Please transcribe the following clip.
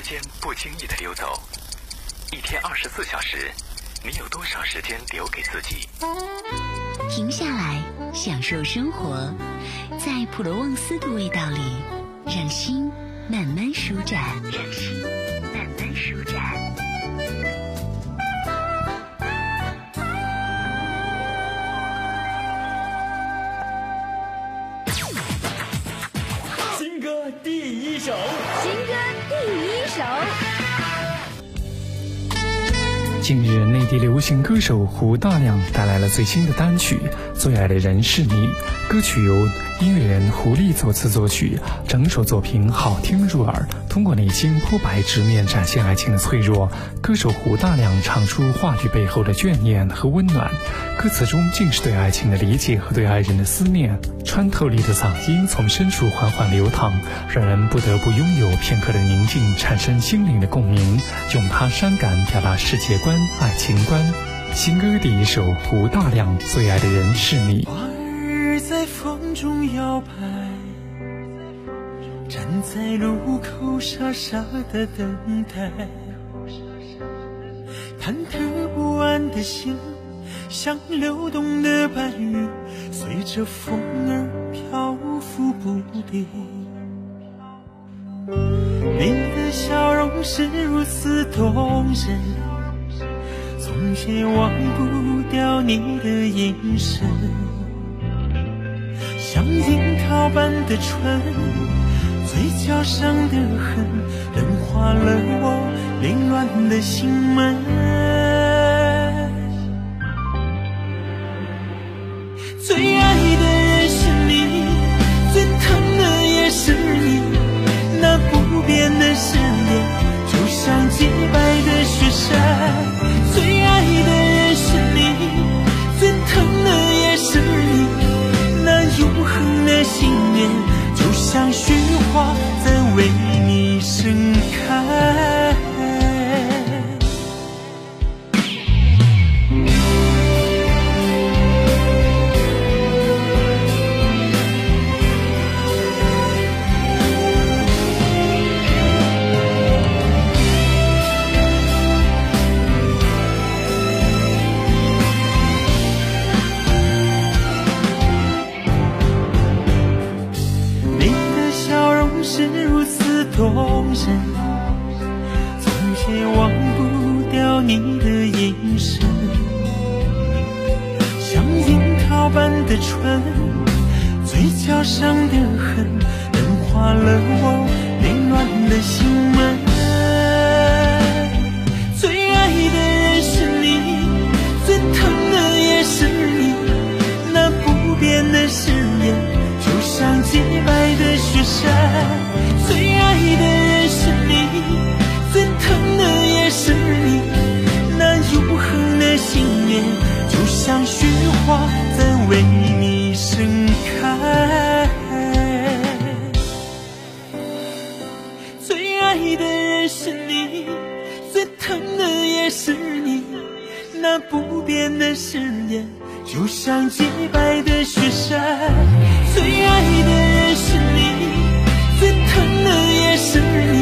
时间不经意的溜走，一天二十四小时，你有多少时间留给自己？停下来，享受生活，在普罗旺斯的味道里，让心慢慢舒展。让心慢慢舒展。近日，内地流行歌手胡大亮带来了最新的单曲《最爱的人是你》。歌曲由音乐人胡丽作词作曲，整首作品好听入耳，通过内心剖白直面展现爱情的脆弱。歌手胡大亮唱出话语背后的眷念和温暖，歌词中尽是对爱情的理解和对爱人的思念。穿透力的嗓音从深处缓缓流淌，让人不得不拥有片刻的宁静，产生心灵的共鸣，用他伤感表达世界观、爱情观。新歌第一首，胡大亮最爱的人是你。在风中摇摆，站在路口傻傻的等待，忐忑不安的心像流动的白云，随着风儿漂浮不定。你的笑容是如此动人，从前忘不掉你的眼神。像樱桃般的唇，嘴角上的痕，融化了我凌乱的心门。是如此动人，从前忘不掉你的眼神，像樱桃般的唇，嘴角上的痕，融化了我是你最疼的也是你。那不变的誓言就像洁白的雪山。最爱的人是你最疼的也是你。